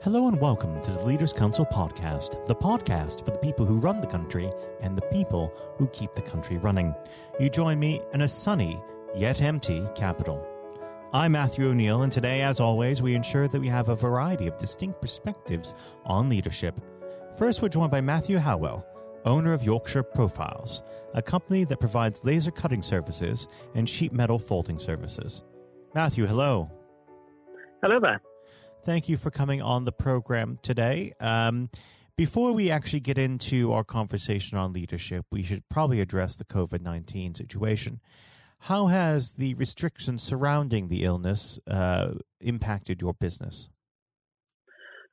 Hello and welcome to the Leaders Council podcast, the podcast for the people who run the country and the people who keep the country running. You join me in a sunny yet empty capital. I'm Matthew O'Neill, and today, as always, we ensure that we have a variety of distinct perspectives on leadership. First, we're joined by Matthew Halliwell, owner of Yorkshire Profiles, a company that provides laser cutting services and sheet metal folding services. Matthew, hello. Hello there. Thank you for coming on the program today. Um, before we actually get into our conversation on leadership, we should probably address the COVID 19 situation. How has the restrictions surrounding the illness uh, impacted your business?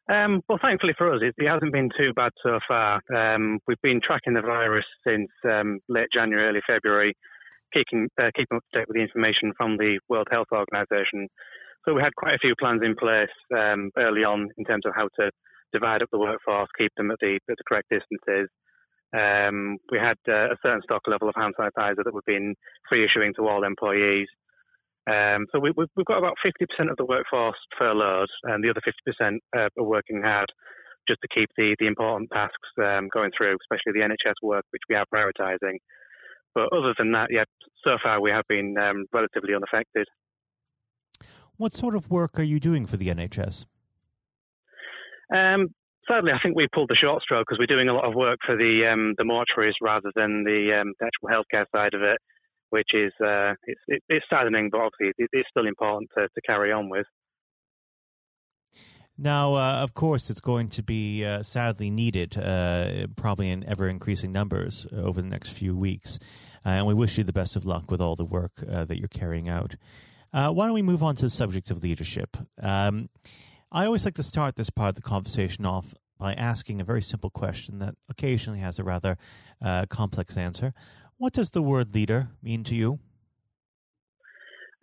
Um, well, thankfully for us, it, it, hasn't been too bad so far. Um, we've been tracking the virus since um, late January, early February, keeping, uh, keeping up to date with the information from the World Health Organization. So we had quite a few plans in place um, early on in terms of how to divide up the workforce, keep them at the, at the correct distances. Um, we had uh, a certain stock level of hand sanitizer that we've been free issuing to all employees. Um, so we, have got about 50% of the workforce furloughed, and the other 50% uh, are working hard just to keep the, the important tasks um, going through, especially the NHS work, which we are prioritising. But other than that, yeah, so far we have been um, relatively unaffected. What sort of work are you doing for the NHS? Um, sadly, I think we pulled the short straw because we're doing a lot of work for the um, the mortuaries rather than the, um, the, actual healthcare side of it, which is uh, it's, it, it's saddening, but obviously it, it's still important to, to carry on with. Now, uh, of course, it's going to be uh, sadly needed, uh, probably in ever increasing numbers over the next few weeks. Uh, and we wish you the best of luck with all the work uh, that you're carrying out. Uh, why don't we move on to the subject of leadership? Um, I always like to start this part of the conversation off by asking a very simple question that occasionally has a rather uh, complex answer. What does the word leader mean to you?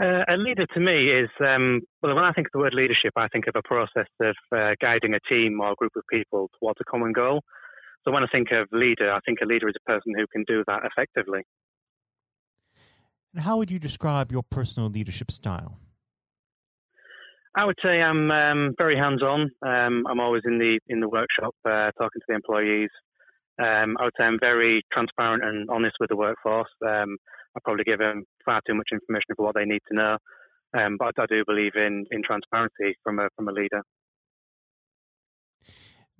Uh, a leader to me is, um, well, when I think of the word leadership, I think of a process of uh, guiding a team or a group of people towards a common goal. So when I think of leader, I think a leader is a person who can do that effectively. And how would you describe your personal leadership style? I would say I'm um, very hands-on. Um, I'm always in the in the workshop uh, talking to the employees. Um, I would say I'm very transparent and honest with the workforce. Um, I probably give them far too much information for what they need to know, um, but I do believe in in transparency from a from a leader.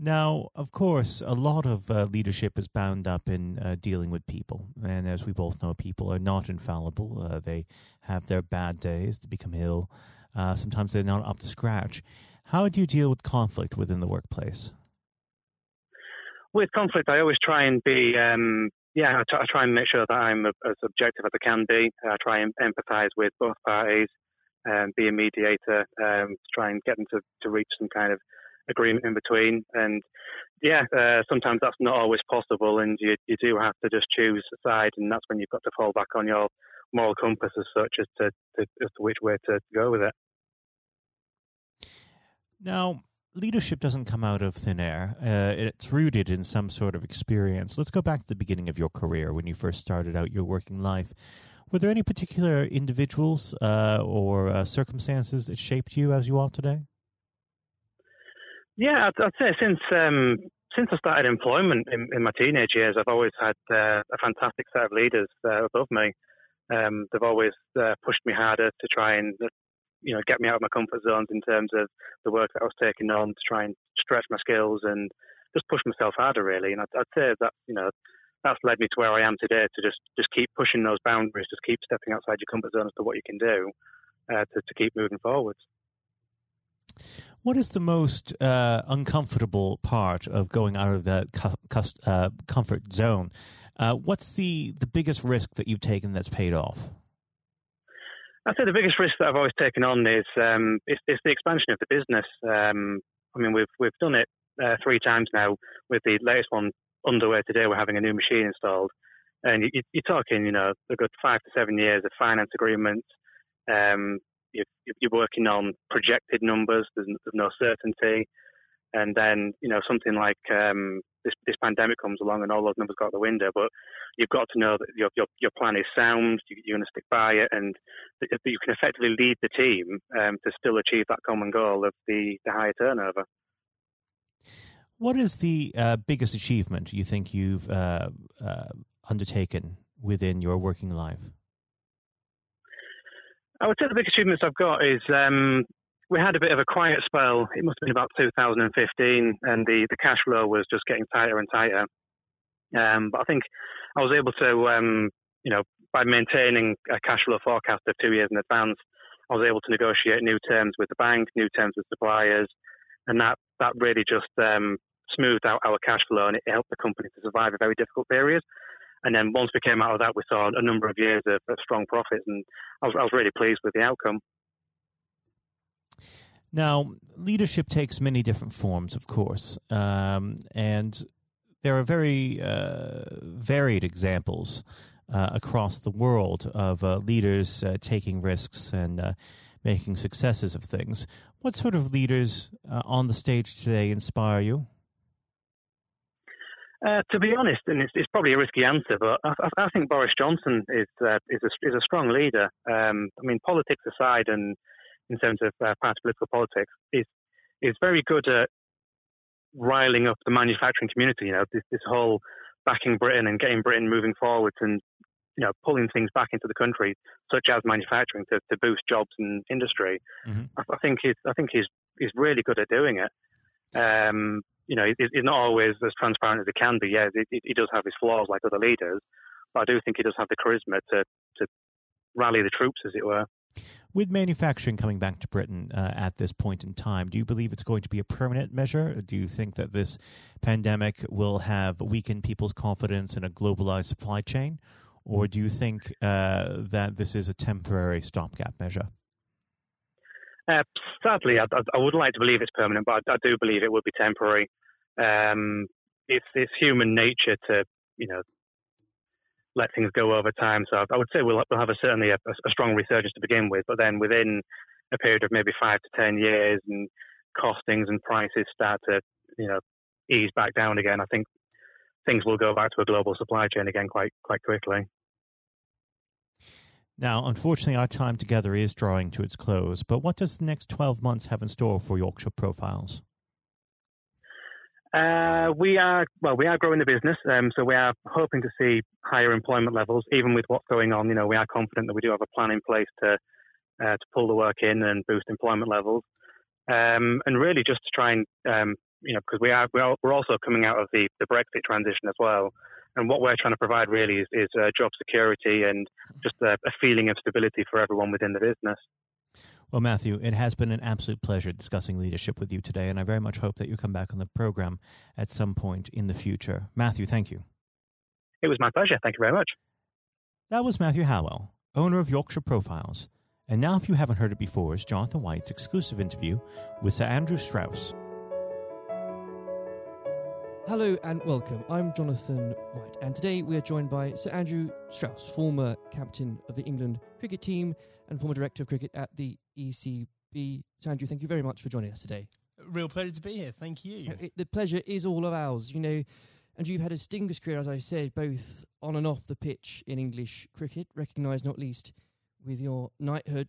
Now, of course, a lot of uh, leadership is bound up in uh, dealing with people. And as we both know, people are not infallible. Uh, they have their bad days, they become ill. Uh, sometimes they're not up to scratch. How do you deal with conflict within the workplace? With conflict, I always try and be, um, yeah, I, t- I try and make sure that I'm as objective as I can be. I try and empathize with both parties, um, be a mediator, um, try and get them to, to reach some kind of agreement in between. And yeah, uh, sometimes that's not always possible, and you you do have to just choose a side, and that's when you've got to fall back on your moral compass as such as to, to as to which way to go with it. Now, leadership doesn't come out of thin air. Uh, it's rooted in some sort of experience. Let's go back to the beginning of your career when you first started out your working life. Were there any particular individuals uh, or uh, circumstances that shaped you as you are today? Yeah, I'd, I'd say since um, since I started employment in, in, my teenage years, I've always had uh, a fantastic set of leaders uh, above me. Um, they've always uh, pushed me harder to try and you know get me out of my comfort zones in terms of the work that I was taking on to try and stretch my skills and just push myself harder really. And I'd, I'd say that you know that's led me to where I am today to just just keep pushing those boundaries, just keep stepping outside your comfort zone as to what you can do uh, to, to keep moving forwards. What is the most uh, uncomfortable part of going out of that uh, comfort zone? Uh, what's the, the biggest risk that you've taken that's paid off? I'd say the biggest risk that I've always taken on is um, is, the expansion of the business. Um, I mean, we've we've done it uh, three times now. With the latest one underway today, we're having a new machine installed, and you, are talking, you know, a good five to seven years of finance agreements, um, you're, you're working on projected numbers. There's, no certainty, and then you know something like um, this, this pandemic comes along and all those numbers go out the window. But you've got to know that your your, your plan is sound. You, are going to stick by it, and that you can effectively lead the team um, to still achieve that common goal of the, the higher turnover. What is the uh, biggest achievement you think you've uh, uh, undertaken within your working life? I would say the biggest achievements I've got is um, we had a bit of a quiet spell. It must have been about 2015, and the, the cash flow was just getting tighter and tighter. Um, but I think I was able to, um, you know, by maintaining a cash flow forecast of two years in advance, I was able to negotiate new terms with the bank, new terms with suppliers, and that that really just um, smoothed out our cash flow and it helped the company to survive a very difficult period. And then once we came out of that, we saw a number of years of, of strong profits, and I was, I was really pleased with the outcome. Now, leadership takes many different forms, of course, um, and there are very uh, varied examples uh, across the world of uh, leaders uh, taking risks and uh, making successes of things. What sort of leaders uh, on the stage today inspire you? Uh, to be honest, and it's, it's, probably a risky answer, but I, I think Boris Johnson is uh, is, a, is a strong leader. Um, I mean, politics aside, and in terms of uh, party political politics, is is very good at riling up the manufacturing community. You know, this, this whole backing Britain and getting Britain moving forwards, and you know, pulling things back into the country, such as manufacturing, to, to boost jobs and industry. Mm-hmm. I, I, think he's I think he's he's really good at doing it. Um, you know, he's not always as transparent as he can be. Yeah, he, he does have his flaws like other leaders, but I do think he does have the charisma to to rally the troops, as it were. With manufacturing coming back to Britain uh, at this point in time, do you believe it's going to be a permanent measure? Do you think that this pandemic will have weakened people's confidence in a globalized supply chain? Or do you think uh, that this is a temporary stopgap measure? Uh, sadly, I, I, would like to believe it's permanent, but I, I do believe it would be temporary. Um, it's, it's human nature to, you know, let things go over time. So I would say we'll, we'll have a, certainly a, a, strong resurgence to begin with, but then within a period of maybe five to ten years, and costings and prices start to, you know, ease back down again, I think things will go back to a global supply chain again quite quite quickly. Now, unfortunately, our time together is drawing to its close, but what does the next 12 months have in store for Yorkshire Profiles? Uh, we are well. We are growing the business, um, so we are hoping to see higher employment levels. Even with what's going on, you know, we are confident that we do have a plan in place to uh, to pull the work in and boost employment levels, um, and really just to try and um, you know, because we are we're we're also coming out of the the Brexit transition as well, and what we're trying to provide really is, is uh, job security and just a, a feeling of stability for everyone within the business. Well, Matthew, it has been an absolute pleasure discussing leadership with you today, and I very much hope that you come back on the program at some point in the future. Matthew, thank you. It was my pleasure. Thank you very much. That was Matthew Halliwell, owner of Yorkshire Profiles. And now, if you haven't heard it before, is Jonathan White's exclusive interview with Sir Andrew Strauss. Hello and welcome. I'm Jonathan White, and today we are joined by Sir Andrew Strauss, former captain of the England cricket team and former director of cricket at the ECB. So, Andrew, thank you very much for joining us today. Real pleasure to be here. Thank you. Uh, it, the pleasure is all of ours. You know, and you've had a distinguished career, as I said, both on and off the pitch in English cricket, recognised not least with your knighthood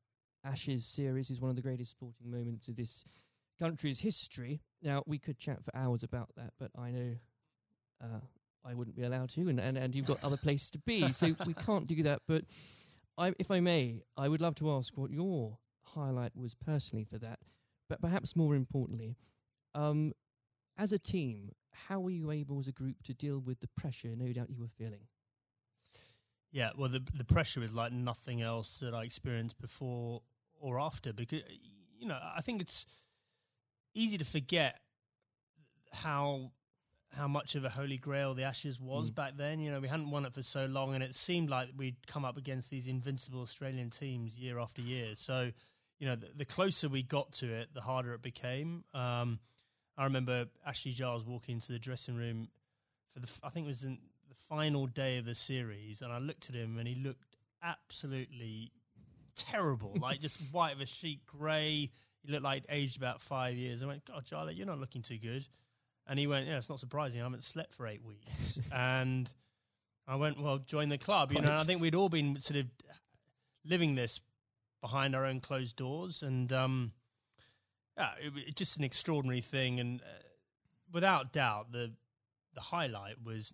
Ashes series is one of the greatest sporting moments of this country's history. Now, we could chat for hours about that, but I know uh, I wouldn't be allowed to, and, and, and you've got other places to be, so we can't do that. But I, if I may, I would love to ask what your highlight was personally for that, but perhaps more importantly, um, as a team, how were you able as a group to deal with the pressure no doubt you were feeling? Yeah, well, the the pressure is like nothing else that I experienced before or after because you know I think it's easy to forget how how much of a holy grail the Ashes was mm. back then. You know, we hadn't won it for so long, and it seemed like we'd come up against these invincible Australian teams year after year. So, you know, the, the closer we got to it, the harder it became. Um, I remember Ashley Giles walking into the dressing room for the, I think it was in the final day of the series, and I looked at him, and he looked absolutely terrible, like just white of a sheet, grey. He looked like aged about five years. I went, God, Charlie, you're not looking too good. And he went, Yeah, it's not surprising. I haven't slept for eight weeks. and I went, Well, join the club. You know, I think we'd all been sort of living this behind our own closed doors. And um, yeah, it, was just an extraordinary thing. And uh, without doubt, the the highlight was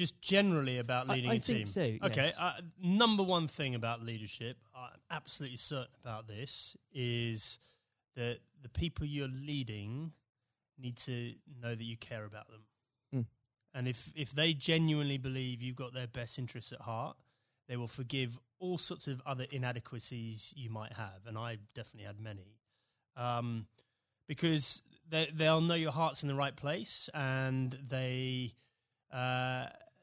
Just generally about leading I, I a team. So, yes. Okay. Uh, number one thing about leadership, I'm absolutely certain about this, is that the people you're leading need to know that you care about them. Mm. And if, if they genuinely believe you've got their best interests at heart, they will forgive all sorts of other inadequacies you might have. And I definitely had many. Um, because they, they'll know your heart's in the right place, and they uh,